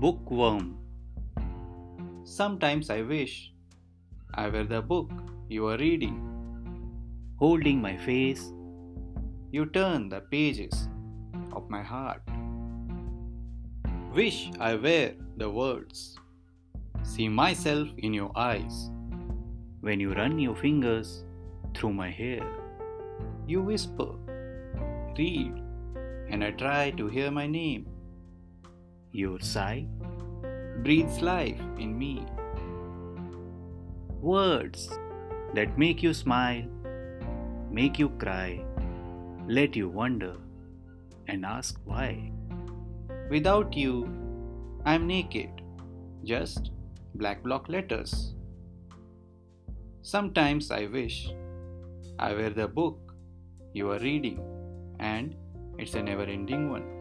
Bookworm. Sometimes I wish I were the book you are reading. Holding my face, you turn the pages of my heart. Wish I were the words. See myself in your eyes. When you run your fingers through my hair, you whisper, read, and I try to hear my name. Your sigh breathes life in me. Words that make you smile, make you cry, let you wonder and ask why. Without you, I'm naked, just black block letters. Sometimes I wish I were the book you are reading, and it's a never ending one.